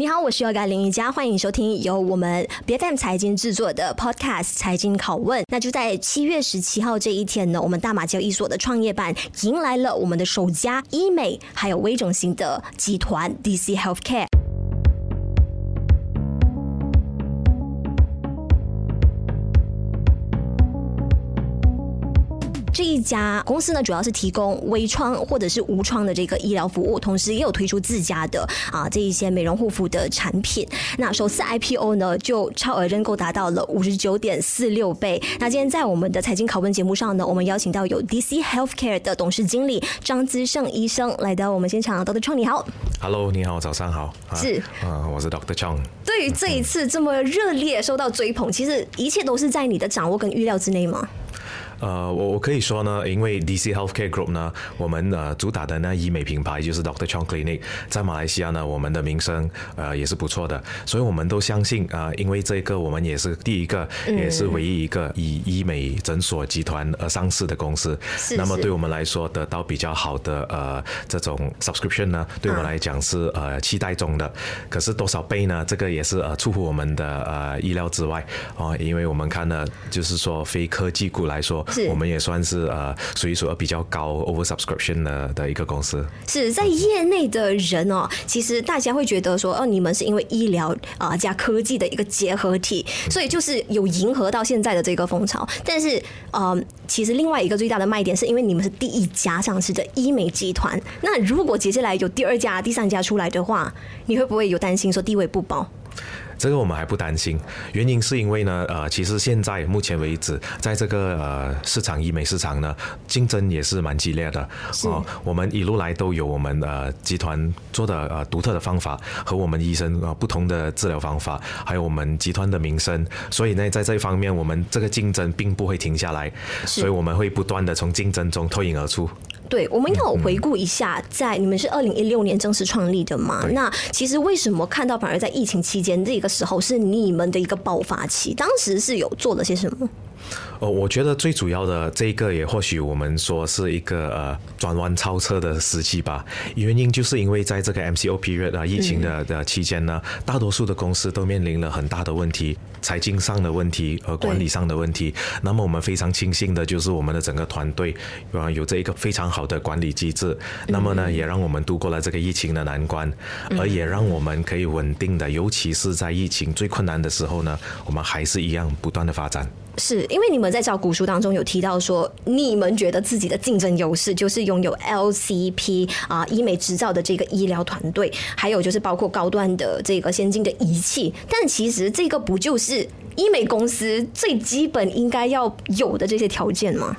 你好，我是要改林瑜伽，欢迎收听由我们别看财经制作的 Podcast 财经拷问。那就在七月十七号这一天呢，我们大马交易所的创业板迎来了我们的首家医美还有微整形的集团 DC Healthcare。这一家公司呢，主要是提供微创或者是无创的这个医疗服务，同时也有推出自家的啊这一些美容护肤的产品。那首次 IPO 呢，就超额认购达到了五十九点四六倍。那今天在我们的财经拷问节目上呢，我们邀请到有 DC Healthcare 的董事经理张资胜医生来到我们现场。Dr. Chong 你好，Hello，你好，早上好。是，啊，我是 Dr. Chong。对于这一次这么热烈受到追捧，其实一切都是在你的掌握跟预料之内吗？呃，我我可以说呢，因为 DC Healthcare Group 呢，我们呃主打的那医美品牌就是 Doctor Chong Clinic，在马来西亚呢，我们的名声呃也是不错的，所以我们都相信啊、呃，因为这个我们也是第一个，也是唯一一个以医美诊所集团而上市的公司，是是那么对我们来说得到比较好的呃这种 subscription 呢，对我们来讲是呃期待中的，可是多少倍呢？这个也是呃出乎我们的呃意料之外。哦，因为我们看呢，就是说非科技股来说。是我们也算是呃数一数二比较高 oversubscription 的的一个公司。是在业内的人哦，其实大家会觉得说，哦，你们是因为医疗啊加科技的一个结合体，所以就是有迎合到现在的这个风潮。但是，呃，其实另外一个最大的卖点是因为你们是第一家上市的医美集团。那如果接下来有第二家、第三家出来的话，你会不会有担心说地位不保？这个我们还不担心，原因是因为呢，呃，其实现在目前为止，在这个呃市场医美市场呢，竞争也是蛮激烈的。哦，我们一路来都有我们呃集团做的呃独特的方法和我们医生呃不同的治疗方法，还有我们集团的名声，所以呢，在这一方面，我们这个竞争并不会停下来，所以我们会不断的从竞争中脱颖而出。对，我们要回顾一下，在你们是二零一六年正式创立的嘛？那其实为什么看到反而在疫情期间这个时候是你们的一个爆发期？当时是有做了些什么？哦，我觉得最主要的这个也或许我们说是一个呃转弯超车的时期吧。原因就是因为在这个 MCO period 啊疫情的的期间呢，大多数的公司都面临了很大的问题，财经上的问题和管理上的问题。那么我们非常庆幸的就是我们的整个团队啊有着一个非常好的管理机制。那么呢，也让我们度过了这个疫情的难关，而也让我们可以稳定的，尤其是在疫情最困难的时候呢，我们还是一样不断的发展。是因为你们在招股书当中有提到说，你们觉得自己的竞争优势就是拥有 LCP 啊医美执照的这个医疗团队，还有就是包括高端的这个先进的仪器。但其实这个不就是医美公司最基本应该要有的这些条件吗？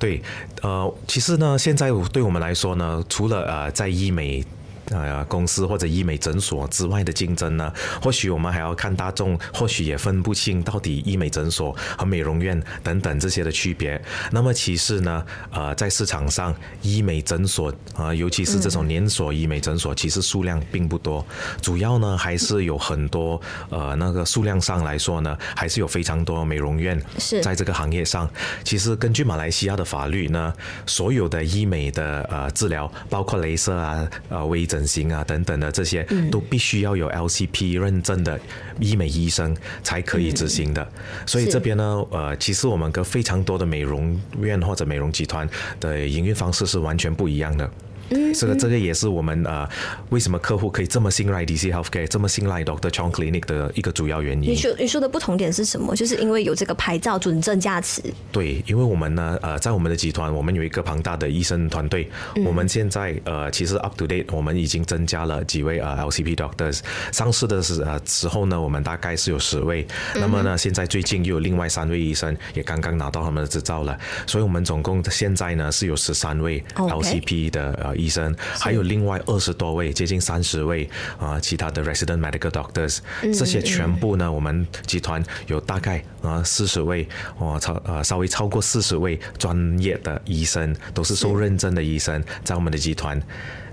对，呃，其实呢，现在对我们来说呢，除了呃在医美。呃，公司或者医美诊所之外的竞争呢？或许我们还要看大众，或许也分不清到底医美诊所和美容院等等这些的区别。那么其实呢，呃，在市场上，医美诊所啊、呃，尤其是这种连锁医美诊所，其实数量并不多。主要呢，还是有很多呃，那个数量上来说呢，还是有非常多美容院是在这个行业上。其实根据马来西亚的法律呢，所有的医美的呃治疗，包括镭射啊，呃微整。整形啊等等的这些都必须要有 LCP 认证的医美医生才可以执行的，所以这边呢，呃，其实我们跟非常多的美容院或者美容集团的营运方式是完全不一样的。嗯，这个这个也是我们呃，为什么客户可以这么信赖 DC Healthcare，这么信赖 Doctor Chong Clinic 的一个主要原因。你说你说的不同点是什么？就是因为有这个牌照准证加持。对，因为我们呢，呃，在我们的集团，我们有一个庞大的医生团队。嗯、我们现在呃，其实 up to date，我们已经增加了几位呃 LCP doctors。上市的时呃时候呢，我们大概是有十位。那么呢，现在最近又有另外三位医生也刚刚拿到他们的执照了，所以我们总共现在呢是有十三位 LCP 的呃。医生还有另外二十多位，接近三十位啊，其他的 resident medical doctors，这些全部呢，我们集团有大概啊四十位，哦超呃稍微超过四十位专业的医生，都是受认证的医生，在我们的集团。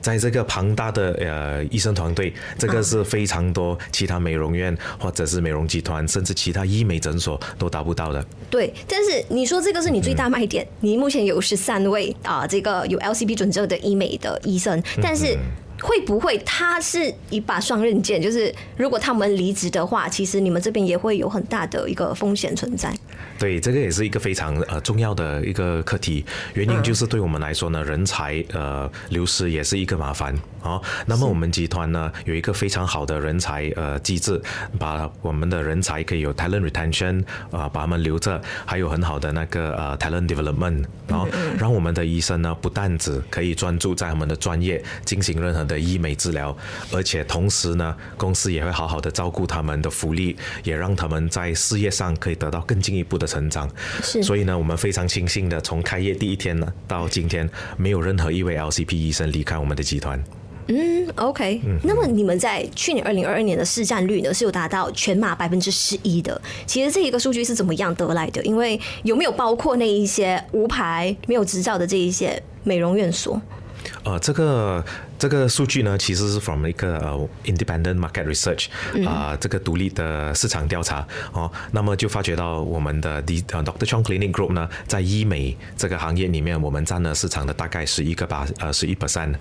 在这个庞大的呃医生团队，这个是非常多其他美容院或者是美容集团，甚至其他医美诊所都达不到的。对，但是你说这个是你最大卖点，嗯、你目前有十三位啊，这个有 LCP 准证的医美的医生，但是会不会他是一把双刃剑？就是如果他们离职的话，其实你们这边也会有很大的一个风险存在。对，这个也是一个非常呃重要的一个课题。原因就是对我们来说呢，人才呃流失也是一个麻烦啊。那么我们集团呢有一个非常好的人才呃机制，把我们的人才可以有 talent retention 啊、把他们留着，还有很好的那个呃 talent development 然后，让我们的医生呢不但只可以专注在他们的专业进行任何的医美治疗，而且同时呢公司也会好好的照顾他们的福利，也让他们在事业上可以得到更进一步的成长。是，所以呢我们非常庆幸的从开业第一天呢到今天，没有任何一位 LCP 医生离开我们的集团。嗯，OK。那么你们在去年二零二二年的市占率呢，是有达到全马百分之十一的。其实这一个数据是怎么样得来的？因为有没有包括那一些无牌、没有执照的这一些美容院所？呃，这个。这个数据呢，其实是 from 一个呃 independent market research 啊、呃，这个独立的市场调查哦。那么就发觉到我们的 D 呃 Doctor Chong Clinic Group 呢，在医美这个行业里面，我们占了市场的大概十一个把呃十一 percent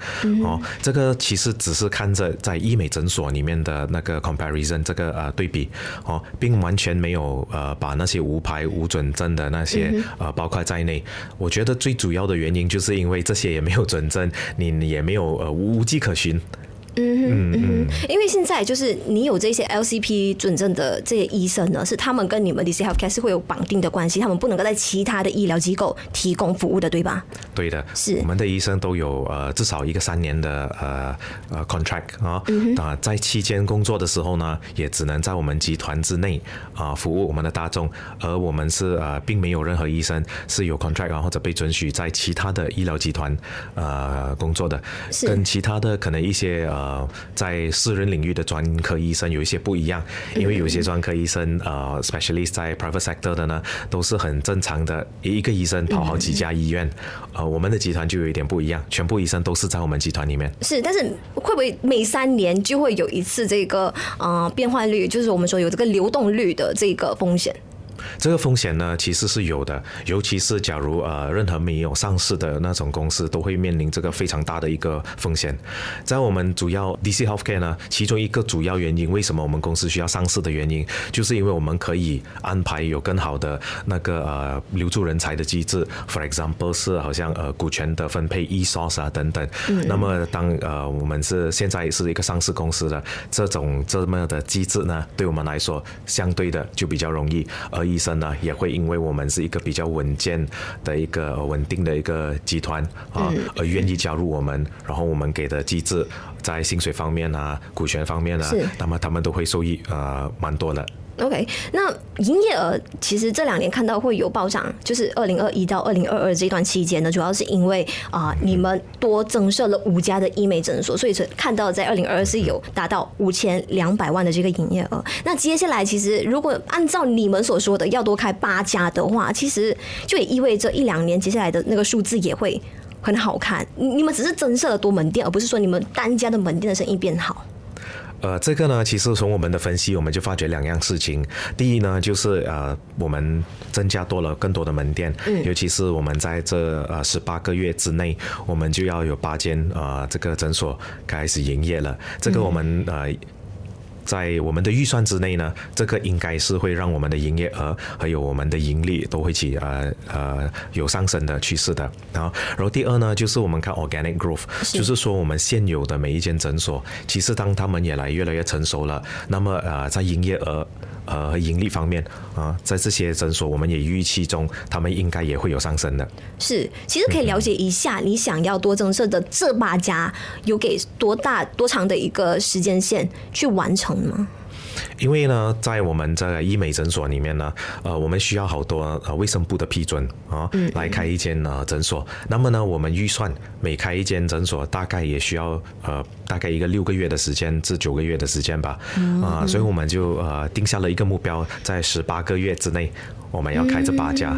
哦。这个其实只是看着在医美诊所里面的那个 comparison 这个呃对比哦，并完全没有呃把那些无牌无准证的那些呃包括在内。我觉得最主要的原因就是因为这些也没有准证，你也没有呃无。迹可寻。嗯嗯，因为现在就是你有这些 LCP 准证的这些医生呢，是他们跟你们 DC Healthcare 是会有绑定的关系，他们不能够在其他的医疗机构提供服务的，对吧？对的，是。我们的医生都有呃至少一个三年的呃呃 contract 啊，啊在期间工作的时候呢，也只能在我们集团之内啊服务我们的大众，而我们是呃并没有任何医生是有 contract 啊或者被准许在其他的医疗集团呃工作的，跟其他的可能一些呃。呃，在私人领域的专科医生有一些不一样，因为有些专科医生呃，specialist 在 private sector 的呢，都是很正常的，一个医生跑好几家医院。呃，我们的集团就有一点不一样，全部医生都是在我们集团里面。是，但是会不会每三年就会有一次这个呃变换率，就是我们说有这个流动率的这个风险？这个风险呢，其实是有的，尤其是假如呃，任何没有上市的那种公司，都会面临这个非常大的一个风险。在我们主要 DC Healthcare 呢，其中一个主要原因，为什么我们公司需要上市的原因，就是因为我们可以安排有更好的那个呃留住人才的机制。For example，是好像呃股权的分配、ESOS 啊等等。嗯。那么当呃我们是现在是一个上市公司的这种这么的机制呢，对我们来说相对的就比较容易而。医生呢也会因为我们是一个比较稳健的一个稳定的一个集团啊，而愿意加入我们，然后我们给的机制在薪水方面啊、股权方面啊，那么他们都会受益呃蛮多的。OK，那营业额其实这两年看到会有暴涨，就是二零二一到二零二二这段期间呢，主要是因为啊、呃、你们多增设了五家的医美诊所，所以是看到在二零二二是有达到五千两百万的这个营业额。那接下来其实如果按照你们所说的要多开八家的话，其实就也意味着一两年接下来的那个数字也会很好看。你们只是增设了多门店，而不是说你们单家的门店的生意变好。呃，这个呢，其实从我们的分析，我们就发觉两样事情。第一呢，就是呃，我们增加多了更多的门店，嗯，尤其是我们在这呃十八个月之内，我们就要有八间呃这个诊所开始营业了。这个我们呃。在我们的预算之内呢，这个应该是会让我们的营业额还有我们的盈利都会起呃呃有上升的趋势的。然后，然后第二呢，就是我们看 organic growth，就是说我们现有的每一间诊所，其实当他们也来越来越成熟了，那么呃在营业额。呃，盈利方面啊，在这些诊所，我们也预期中，他们应该也会有上升的。是，其实可以了解一下，你想要多增设的这八家，有给多大多长的一个时间线去完成吗？因为呢，在我们这个医美诊所里面呢，呃，我们需要好多呃卫生部的批准啊，来开一间呃诊所。那么呢，我们预算每开一间诊所，大概也需要呃大概一个六个月的时间至九个月的时间吧。啊，所以我们就呃定下了一个目标，在十八个月之内，我们要开这八家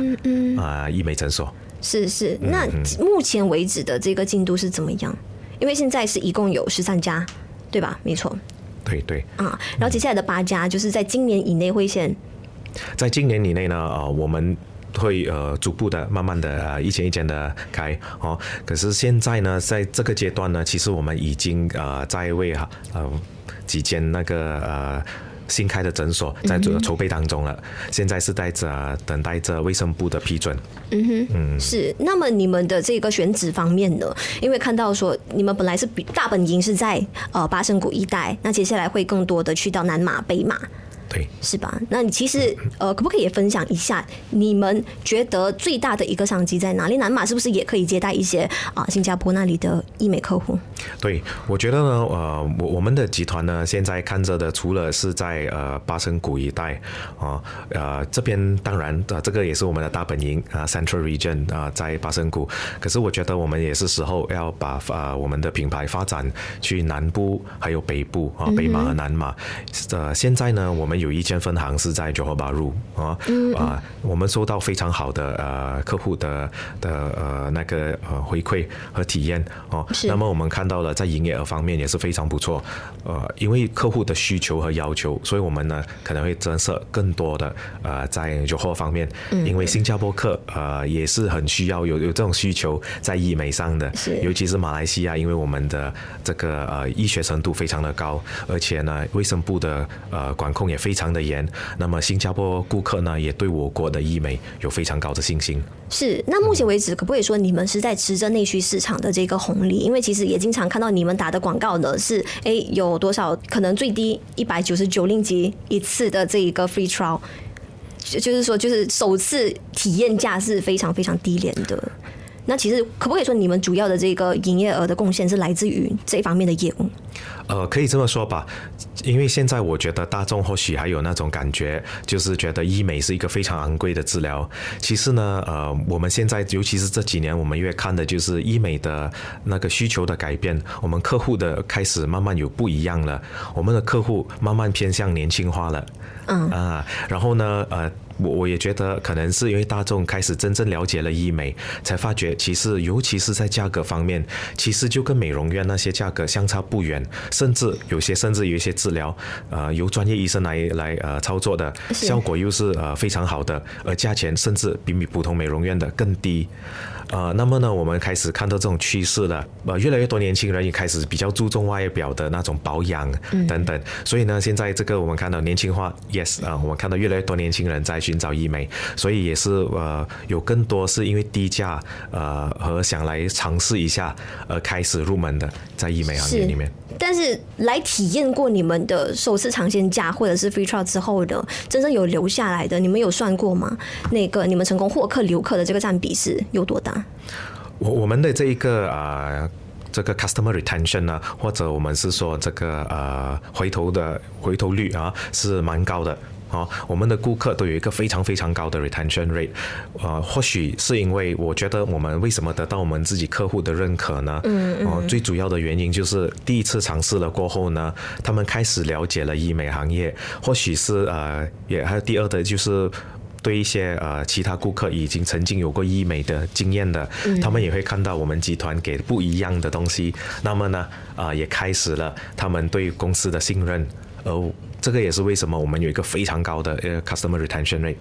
啊医美诊所。是是，那目前为止的这个进度是怎么样？因为现在是一共有十三家，对吧？没错。对对啊，然后接下来的八家就是在今年以内会先，在今年以内呢，呃，我们会呃逐步的、慢慢的呃一间一间的开哦。可是现在呢，在这个阶段呢，其实我们已经呃在为哈呃几间那个呃。新开的诊所在这个筹备当中了，嗯、现在是带着等待着卫生部的批准。嗯哼，嗯，是。那么你们的这个选址方面呢？因为看到说你们本来是比大本营是在呃巴生谷一带，那接下来会更多的去到南马、北马。对，是吧？那你其实呃，可不可以也分享一下你们觉得最大的一个商机在哪里？南马是不是也可以接待一些啊、呃、新加坡那里的医美客户？对，我觉得呢，呃，我我们的集团呢，现在看着的除了是在呃巴生谷一带啊，呃这边当然呃这个也是我们的大本营啊，Central Region 啊、呃，在巴生谷。可是我觉得我们也是时候要把啊、呃、我们的品牌发展去南部还有北部啊，北马和南马。呃，现在呢，我们。有一间分行是在 Johor Bahru 啊啊，我们收到非常好的呃客户的的呃那个呃回馈和体验哦。那么我们看到了在营业额方面也是非常不错。呃，因为客户的需求和要求，所以我们呢可能会增设更多的呃在 Johor 方面。因为新加坡客呃也是很需要有有这种需求在医美上的，尤其是马来西亚，因为我们的这个呃医学程度非常的高，而且呢卫生部的呃管控也非常。的严，那么新加坡顾客呢，也对我国的医美有非常高的信心。是，那目前为止，可不可以说你们是在吃着内需市场的这个红利？因为其实也经常看到你们打的广告呢，是哎有多少可能最低一百九十九令吉一次的这一个 free trial，就是说就是首次体验价是非常非常低廉的。那其实可不可以说你们主要的这个营业额的贡献是来自于这方面的业务？呃，可以这么说吧，因为现在我觉得大众或许还有那种感觉，就是觉得医美是一个非常昂贵的治疗。其实呢，呃，我们现在尤其是这几年，我们越看的就是医美的那个需求的改变，我们客户的开始慢慢有不一样了，我们的客户慢慢偏向年轻化了。嗯啊，然后呢，呃。我我也觉得可能是因为大众开始真正了解了医美，才发觉其实尤其是在价格方面，其实就跟美容院那些价格相差不远，甚至有些甚至有一些治疗，呃，由专业医生来来呃操作的，效果又是呃非常好的，而价钱甚至比比普通美容院的更低。呃，那么呢，我们开始看到这种趋势了。呃，越来越多年轻人也开始比较注重外表的那种保养等等。嗯、所以呢，现在这个我们看到年轻化，yes 啊、呃，我们看到越来越多年轻人在寻找医美，所以也是呃有更多是因为低价呃和想来尝试一下而开始入门的在医美行业里面。但是来体验过你们的首次尝鲜价或者是 free trial 之后的，真正有留下来的，你们有算过吗？那个你们成功获客留客的这个占比是有多大？我我们的这一个啊、呃，这个 customer retention 呢，或者我们是说这个呃回头的回头率啊，是蛮高的。哦，我们的顾客都有一个非常非常高的 retention rate，呃，或许是因为我觉得我们为什么得到我们自己客户的认可呢？嗯嗯。哦，最主要的原因就是第一次尝试了过后呢，他们开始了解了医美行业，或许是呃，也还有第二的就是对一些呃其他顾客已经曾经有过医美的经验的，他们也会看到我们集团给不一样的东西，那么呢，啊、呃，也开始了他们对公司的信任，而。这个也是为什么我们有一个非常高的呃 customer retention rate。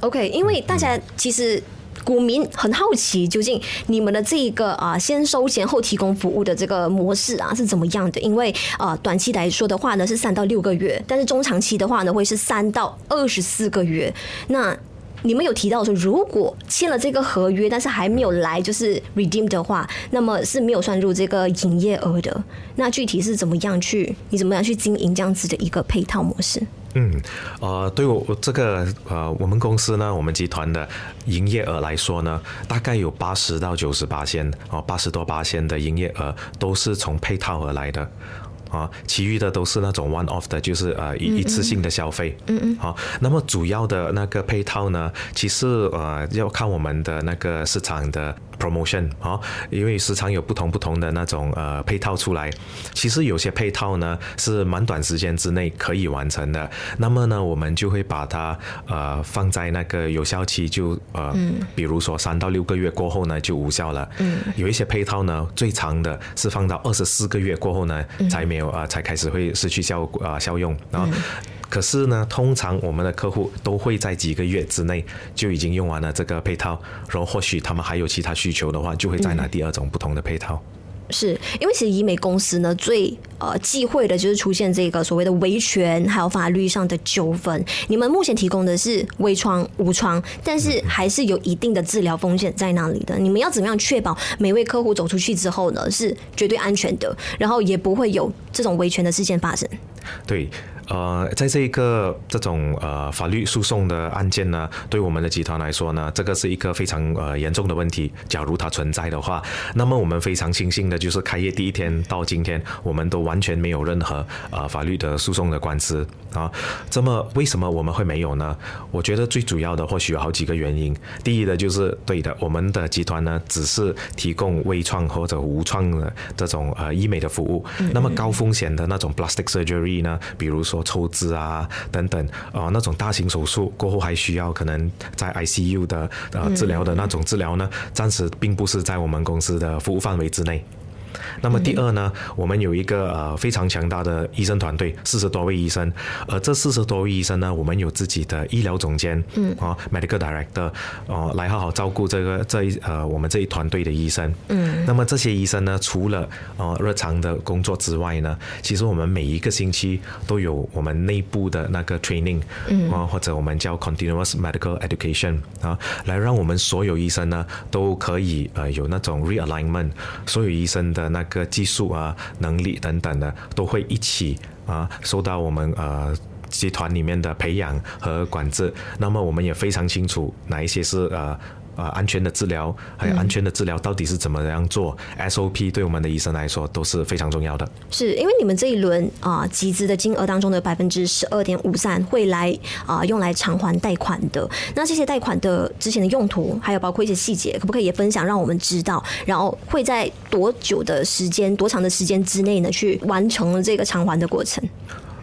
OK，因为大家其实股民很好奇，究竟你们的这一个啊先收钱后提供服务的这个模式啊是怎么样的？因为啊短期来说的话呢是三到六个月，但是中长期的话呢会是三到二十四个月。那你们有提到说，如果签了这个合约，但是还没有来就是 redeem 的话，那么是没有算入这个营业额的。那具体是怎么样去，你怎么样去经营这样子的一个配套模式？嗯，呃，对我这个呃，我们公司呢，我们集团的营业额来说呢，大概有八十到九十八千哦，八十多八千的营业额都是从配套而来的。啊，其余的都是那种 one off 的，就是呃一一次性的消费。嗯嗯。好，那么主要的那个配套呢，其实呃要看我们的那个市场的 promotion 啊，因为时常有不同不同的那种呃配套出来。其实有些配套呢是蛮短时间之内可以完成的，那么呢我们就会把它呃放在那个有效期就呃，比如说三到六个月过后呢就无效了。嗯。有一些配套呢最长的是放到二十四个月过后呢才没有。啊，才开始会失去效啊效用，然后可是呢，通常我们的客户都会在几个月之内就已经用完了这个配套，然后或许他们还有其他需求的话，就会再拿第二种不同的配套。嗯是因为其实医美公司呢，最呃忌讳的就是出现这个所谓的维权，还有法律上的纠纷。你们目前提供的是微创、无创，但是还是有一定的治疗风险在那里的。你们要怎么样确保每位客户走出去之后呢，是绝对安全的，然后也不会有这种维权的事件发生？对。呃，在这一个这种呃法律诉讼的案件呢，对我们的集团来说呢，这个是一个非常呃严重的问题。假如它存在的话，那么我们非常庆幸的就是开业第一天到今天，我们都完全没有任何呃法律的诉讼的官司啊。这么为什么我们会没有呢？我觉得最主要的或许有好几个原因。第一的就是对的，我们的集团呢只是提供微创或者无创的这种呃医美的服务。那么高风险的那种 plastic surgery 呢，比如说。抽脂啊，等等，呃，那种大型手术过后还需要可能在 ICU 的呃治疗的那种治疗呢，暂时并不是在我们公司的服务范围之内。那么第二呢，我们有一个呃非常强大的医生团队，四十多位医生，而这四十多位医生呢，我们有自己的医疗总监，嗯，啊，medical director，哦，来好好照顾这个这一呃我们这一团队的医生，嗯，那么这些医生呢，除了呃日常的工作之外呢，其实我们每一个星期都有我们内部的那个 training，嗯，啊，或者我们叫 continuous medical education 啊，来让我们所有医生呢都可以呃有那种 realignment，所有医生的。那个技术啊、能力等等的，都会一起啊受到我们呃集团里面的培养和管制。那么我们也非常清楚哪一些是呃。啊，安全的治疗，还有安全的治疗到底是怎么样做，嗯？SOP 对我们的医生来说都是非常重要的。是因为你们这一轮啊集资的金额当中的百分之十二点五三会来啊用来偿还贷款的。那这些贷款的之前的用途，还有包括一些细节，可不可以也分享让我们知道？然后会在多久的时间、多长的时间之内呢，去完成这个偿还的过程？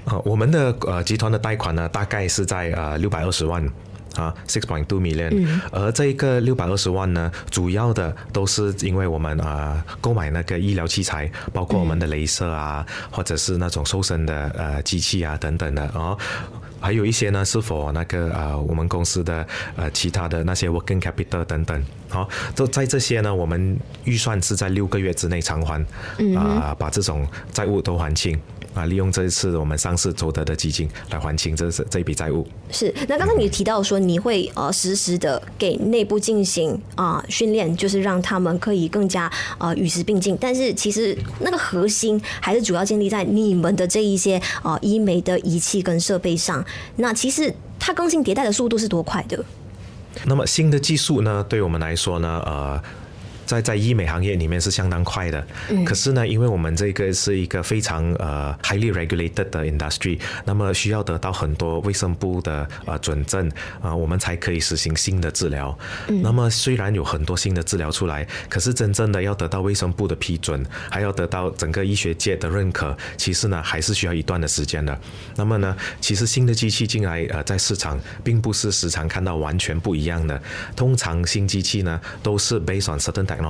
啊，我们的呃集团的贷款呢，大概是在呃六百二十万。啊，six point two million，嗯，而这个六百二十万呢，主要的都是因为我们啊购买那个医疗器材，包括我们的镭射啊，或者是那种瘦身的呃机器啊等等的哦，还有一些呢是否那个啊我们公司的呃其他的那些 working capital 等等，好，都在这些呢，我们预算是在六个月之内偿还，啊，把这种债务都还清。啊，利用这一次我们上市筹得的基金来还清这这一笔债务。是，那刚才你提到说你会呃实时的给内部进行啊训练，就是让他们可以更加呃与时并进。但是其实那个核心还是主要建立在你们的这一些呃医美的仪器跟设备上。那其实它更新迭代的速度是多快的？那么新的技术呢，对我们来说呢，呃。在在医美行业里面是相当快的，可是呢，因为我们这个是一个非常呃 highly regulated 的 industry，那么需要得到很多卫生部的呃准证啊，我们才可以实行新的治疗。那么虽然有很多新的治疗出来，可是真正的要得到卫生部的批准，还要得到整个医学界的认可，其实呢还是需要一段的时间的。那么呢，其实新的机器进来呃在市场，并不是时常看到完全不一样的。通常新机器呢都是 based on certain technology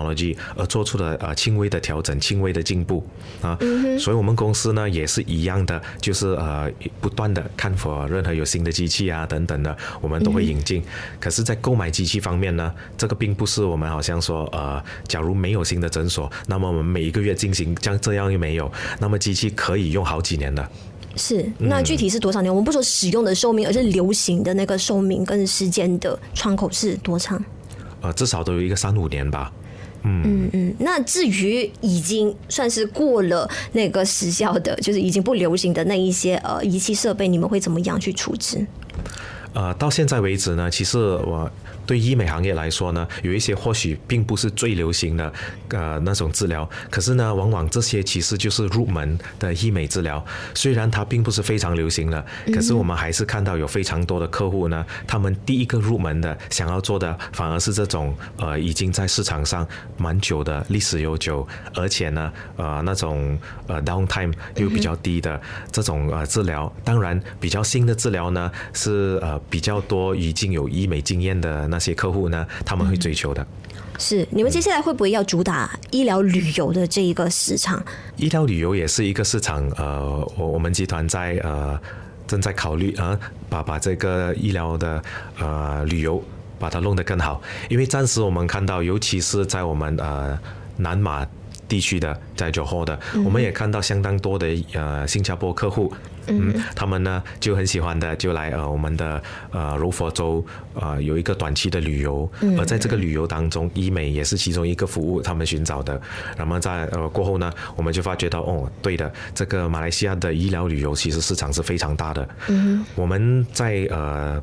而做出的呃轻微的调整，轻微的进步啊，所以我们公司呢也是一样的，就是呃不断的看否任何有新的机器啊等等的，我们都会引进。可是，在购买机器方面呢，这个并不是我们好像说呃，假如没有新的诊所，那么我们每一个月进行像这样又没有，那么机器可以用好几年的。是，那具体是多少年？我们不说使用的寿命，而是流行的那个寿命跟时间的窗口是多长？呃，至少都有一个三五年吧。嗯嗯，那至于已经算是过了那个时效的，就是已经不流行的那一些呃仪器设备，你们会怎么样去处置？呃，到现在为止呢，其实我。对医美行业来说呢，有一些或许并不是最流行的呃那种治疗，可是呢，往往这些其实就是入门的医美治疗。虽然它并不是非常流行的，可是我们还是看到有非常多的客户呢，他们第一个入门的想要做的，反而是这种呃已经在市场上蛮久的历史悠久，而且呢呃那种呃 downtime 又比较低的这种呃治疗。当然，比较新的治疗呢是呃比较多已经有医美经验的。那些客户呢，他们会追求的。嗯，是你们接下来会不会要主打医疗旅游的这一个市场？医疗旅游也是一个市场。呃，我我们集团在呃正在考虑啊，把把这个医疗的呃旅游把它弄得更好，因为暂时我们看到，尤其是在我们呃南马。地区的在酒后的，我们也看到相当多的呃新加坡客户，嗯，他们呢就很喜欢的就来呃我们的呃柔佛州呃有一个短期的旅游，而在这个旅游当中，医美也是其中一个服务他们寻找的。那么在呃过后呢，我们就发觉到哦，对的，这个马来西亚的医疗旅游其实市场是非常大的。嗯，我们在呃。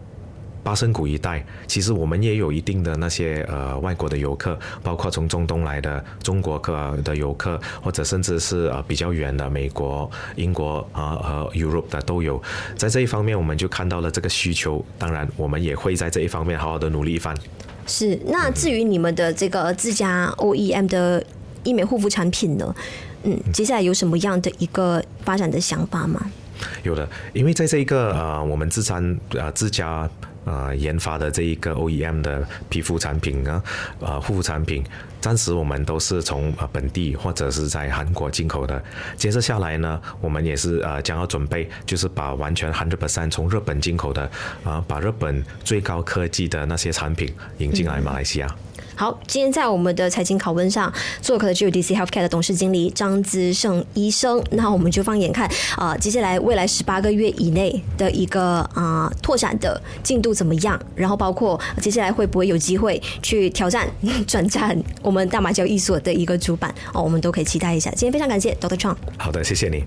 巴生谷一带，其实我们也有一定的那些呃外国的游客，包括从中东来的中国客的游客，或者甚至是呃比较远的美国、英国啊和 Europe 的都有。在这一方面，我们就看到了这个需求。当然，我们也会在这一方面好好的努力一番。是。那至于你们的这个自家 OEM 的医美护肤产品呢？嗯，接下来有什么样的一个发展的想法吗？有的，因为在这一个呃我们自产呃自家。呃，研发的这一个 OEM 的皮肤产品啊，呃，护肤产品，暂时我们都是从呃本地或者是在韩国进口的。接着下来呢，我们也是呃将要准备，就是把完全100%从日本进口的啊、呃，把日本最高科技的那些产品引进来马来西亚。嗯好，今天在我们的财经拷问上做客的就有 DC Healthcare 的董事经理张资胜医生。那我们就放眼看啊、接下来未来十八个月以内的一个啊、拓展的进度怎么样？然后包括接下来会不会有机会去挑战 转战我们大马交易所的一个主板哦，我们都可以期待一下。今天非常感谢 Dr. Chong。好的，谢谢你。